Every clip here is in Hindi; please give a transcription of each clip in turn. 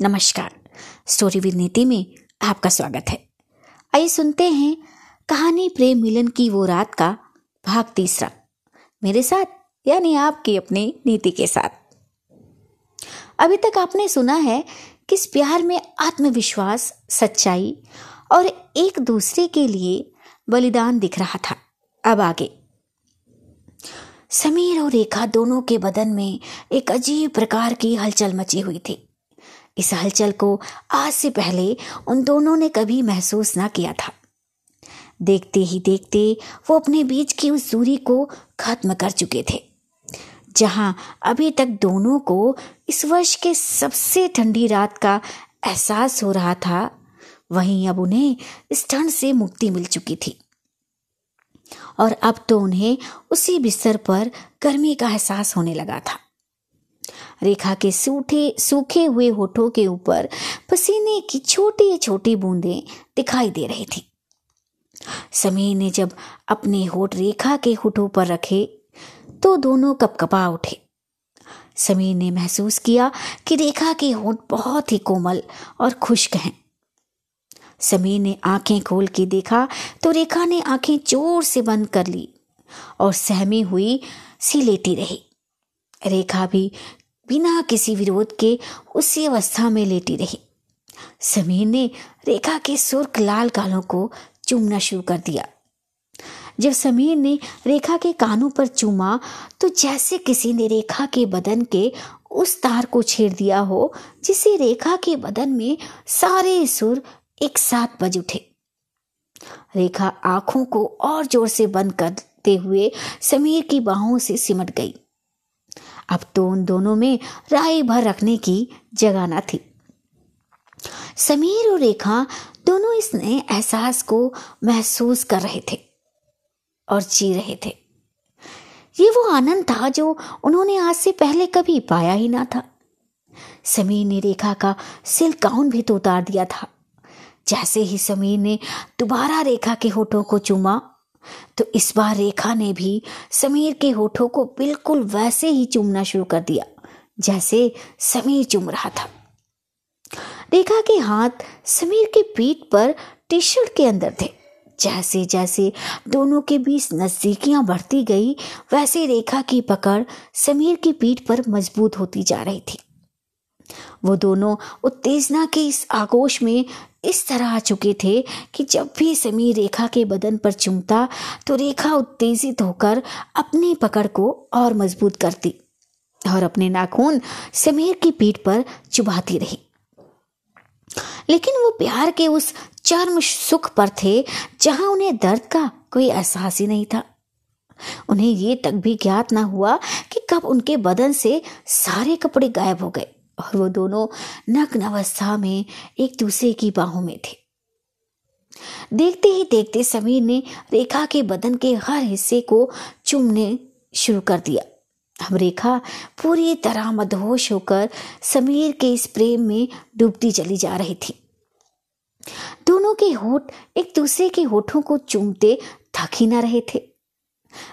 नमस्कार। स्टोरी विद नीति में आपका स्वागत है। आइए सुनते हैं कहानी प्रेम मिलन की वो रात का भाग तीसरा। मेरे साथ, यानी आपकी अपनी नीति के साथ। अभी तक आपने सुना है कि इस प्यार में आत्मविश्वास, सच्चाई और एक दूसरे के लिए बलिदान दिख रहा था। अब आगे। समीर और रेखा दोनों के बदन में एक अजीब प्रकार की हलचल मची हुई थी। इस हलचल को आज से पहले उन दोनों ने कभी महसूस ना किया था। देखते ही देखते वो अपने बीच की उस दूरी को खत्म कर चुके थे, जहाँ अभी तक दोनों को इस वर्ष के सबसे ठंडी रात का एहसास हो रहा था, वहीं अब उन्हें इस ठंड से मुक्ति मिल चुकी थी। और अब तो उन्हें उसी बिस्तर पर गर्मी का एहसास होने लगा था। रेखा के सूखे सूखे हुए होठों के ऊपर पसीने की छोटी छोटी बूंदें दिखाई दे रही थी। समीर ने जब अपने होठ रेखा के होठों पर रखे तो दोनों कपकपा उठे। समीर ने महसूस किया कि रेखा के होठ बहुत ही कोमल और खुश्क हैं। समीर ने आँखें खोल के देखा तो रेखा ने आँखें ज़ोर से बंद कर ली और सहमी हुई सी लेटी रही। रेखा भी बिना किसी विरोध के उसी अवस्था में लेटी रही। समीर ने रेखा के सुर्ख लाल गालों को चूमना शुरू कर दिया। जब समीर ने रेखा के कानों पर चूमा तो जैसे किसी ने रेखा के बदन के उस तार को छेड़ दिया हो, जिसे रेखा के बदन में सारे सुर एक साथ बज उठे। रेखा आँखों को और ज़ोर से बंद करते हुए समीर की बाहों से सिमट गई। अब तो उन दोनों में राय भर रखने की जगह न थी। समीर और रेखा दोनों इस नए एहसास को महसूस कर रहे थे और जी रहे थे। ये वो आनंद था जो उन्होंने आज से पहले कभी पाया ही ना था। समीर ने रेखा का सिल्क गाउन भी तो उतार दिया था। जैसे ही समीर ने दोबारा रेखा के होठों को चूमा तो इस बार रेखा ने भी समीर के होठों को बिल्कुल वैसे ही चूमना शुरू कर दिया, जैसे समीर चूम रहा था। रेखा के हाथ समीर के पीठ पर टी शर्ट के अंदर थे। जैसे जैसे दोनों के बीच नजदीकियाँ बढ़ती गई, वैसे रेखा की पकड़ समीर की पीठ पर मज़बूत होती जा रही थी। वो दोनों उत्तेजना के इस आगोश में इस तरह आ चुके थे कि जब भी समीर रेखा के बदन पर चुमता तो रेखा उत्तेजित होकर अपनी पकड़ को और मज़बूत करती और अपने नाखून समीर की पीठ पर चुभाती रही। लेकिन वो प्यार के उस चर्म सुख पर थे, जहाँ उन्हें दर्द का कोई एहसास ही नहीं था। उन्हें ये तक भी ज्ञात ना हुआ कि कब उनके बदन से सारे कपड़े गायब हो गए। और वो दोनों नग्न अवस्था में एक दूसरे की बाहों में थे। देखते ही देखते समीर ने रेखा के बदन के हर हिस्से को चूमने शुरू कर दिया। अब रेखा पूरी तरह मदहोश होकर समीर के इस प्रेम में डूबती चली जा रही थी। दोनों के होठ एक दूसरे के होठों को चूमते थक ही ना रहे थे।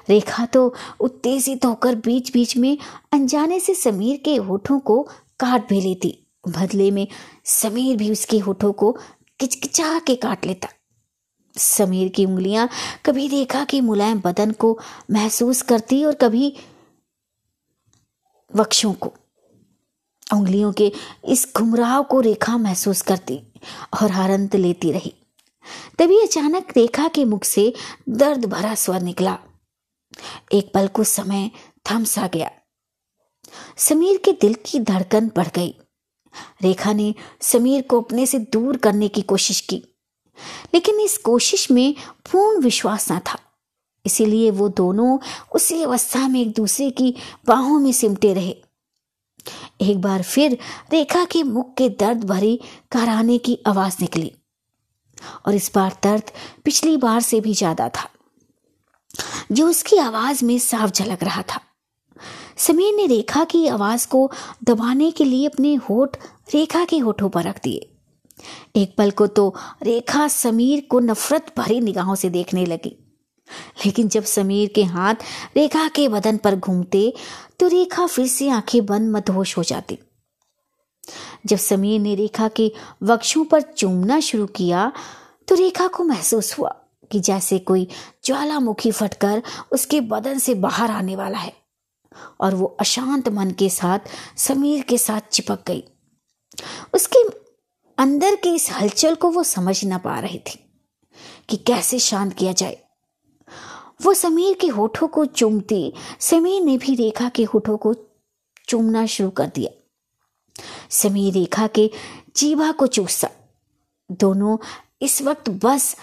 रेखा तो उत्तेजित होकर बीच बीच में अनजाने से समीर के होठों को काट भी लेती। बदले में समीर भी उसके होठों को किचकिचा के काट लेता। समीर की उंगलियाँ कभी रेखा के मुलायम बदन को महसूस करती और कभी वक्षों को। उंगलियों के इस घुमराव को रेखा महसूस करती और हरंत लेती रही। तभी अचानक रेखा के मुख से दर्द भरा स्वर निकला। एक पल को समय थम सा गया। समीर के दिल की धड़कन बढ़ गई। रेखा ने समीर को अपने से दूर करने की कोशिश की, लेकिन इस कोशिश में पूर्ण विश्वास न था। इसीलिए वो दोनों उसी अवस्था में एक दूसरे की बाहों में सिमटे रहे। एक बार फिर रेखा के मुख के दर्द भरी कराने की आवाज़ निकली, और इस बार दर्द पिछली बार से भी ज़्यादा था, जो उसकी आवाज़ में साफ़ झलक रहा था। समीर ने रेखा की आवाज़ को दबाने के लिए अपने होठ, रेखा के होठों पर रख दिए। एक पल को तो रेखा समीर को नफरत भरी निगाहों से देखने लगी। लेकिन जब समीर के हाथ रेखा के बदन पर घूमते तो रेखा फिर से आँखें बंद मदहोश हो जाती। जब समीर ने रेखा के वक्षों पर चूमना शुरू किया तो रेखा को महसूस हुआ कि जैसे कोई ज्वालामुखी फटकर उसके बदन से बाहर आने वाला है। और वो अशांत मन के साथ समीर के साथ चिपक गई। उसके अंदर के इस हलचल को वो समझ ना पा रही थी कि कैसे शांत किया जाए। वो समीर के होठों को चूमती, समीर ने भी रेखा के होठों को चूमना शुरू कर दिया। समीर रेखा के जीवा को चूसा दोनों इस वक्त बस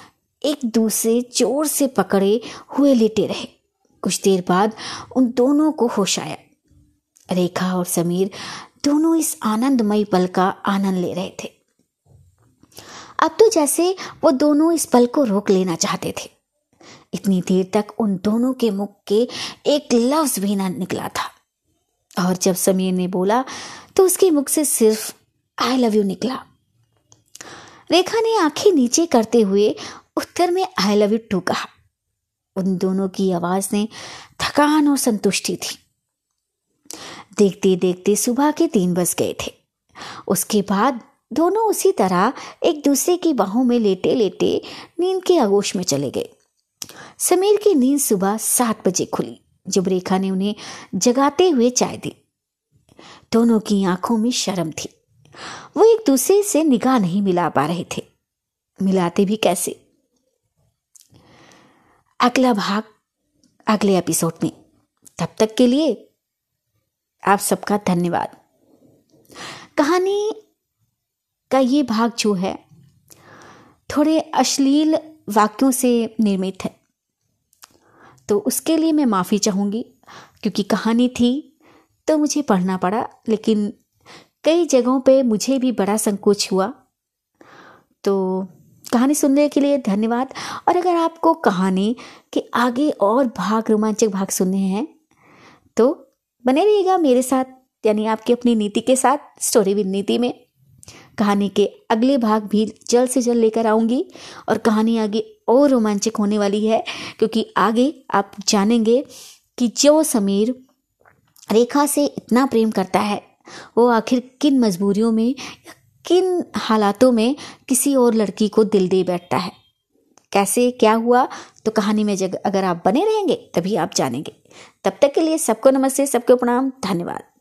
एक दूसरे ज़ोर से पकड़े हुए लेटे रहे। कुछ देर बाद उन दोनों को होश आया। रेखा और समीर दोनों इस आनंदमय पल का आनंद ले रहे थे। अब तो जैसे वो दोनों इस पल को रोक लेना चाहते थे। इतनी देर तक उन दोनों के मुख के एक लफ्ज भी ना निकला था। और जब समीर ने बोला तो उसके मुख से सिर्फ़ आई लव यू निकला। रेखा ने आँखें नीचे करते हुए उत्तर में आई लव यू टू कहा। उन दोनों की आवाज़ ने थकान और संतुष्टि थी। देखते देखते सुबह के तीन बज गए थे। उसके बाद दोनों उसी तरह एक दूसरे की बाहों में लेटे लेटे नींद के आगोश में चले गए। समीर की नींद सुबह सात बजे खुली, जब रेखा ने उन्हें जगाते हुए चाय दी। दोनों की आँखों में शर्म थी। वो एक दूसरे से निगाह नहीं मिला पा रहे थे। मिलाते भी कैसे? अगला भाग अगले एपिसोड में। तब तक के लिए आप सबका धन्यवाद। कहानी का ये भाग जो है, थोड़े अश्लील वाक्यों से निर्मित है। तो उसके लिए मैं माफ़ी चाहूँगी, क्योंकि कहानी थी तो मुझे पढ़ना पड़ा, लेकिन कई जगहों पे मुझे भी बड़ा संकोच हुआ। तो कहानी सुनने के लिए धन्यवाद। और अगर आपको कहानी के आगे और भाग, रोमांचक भाग सुनने हैं तो बने रहिएगा मेरे साथ, यानी आपकी अपनी नीति के साथ, स्टोरी विद नीति में। कहानी के अगले भाग भी जल्द से जल्द लेकर आऊँगी, और कहानी आगे और रोमांचक होने वाली है, क्योंकि आगे आप जानेंगे कि जो समीर रेखा से इतना प्रेम करता है, वो आखिर किन मजबूरियों में किन हालातों में किसी और लड़की को दिल दे बैठता है? कैसे, क्या हुआ? तो कहानी में जग, अगर आप बने रहेंगे, तभी आप जानेंगे। तब तक के लिए सबको नमस्ते, सबको प्रणाम, धन्यवाद।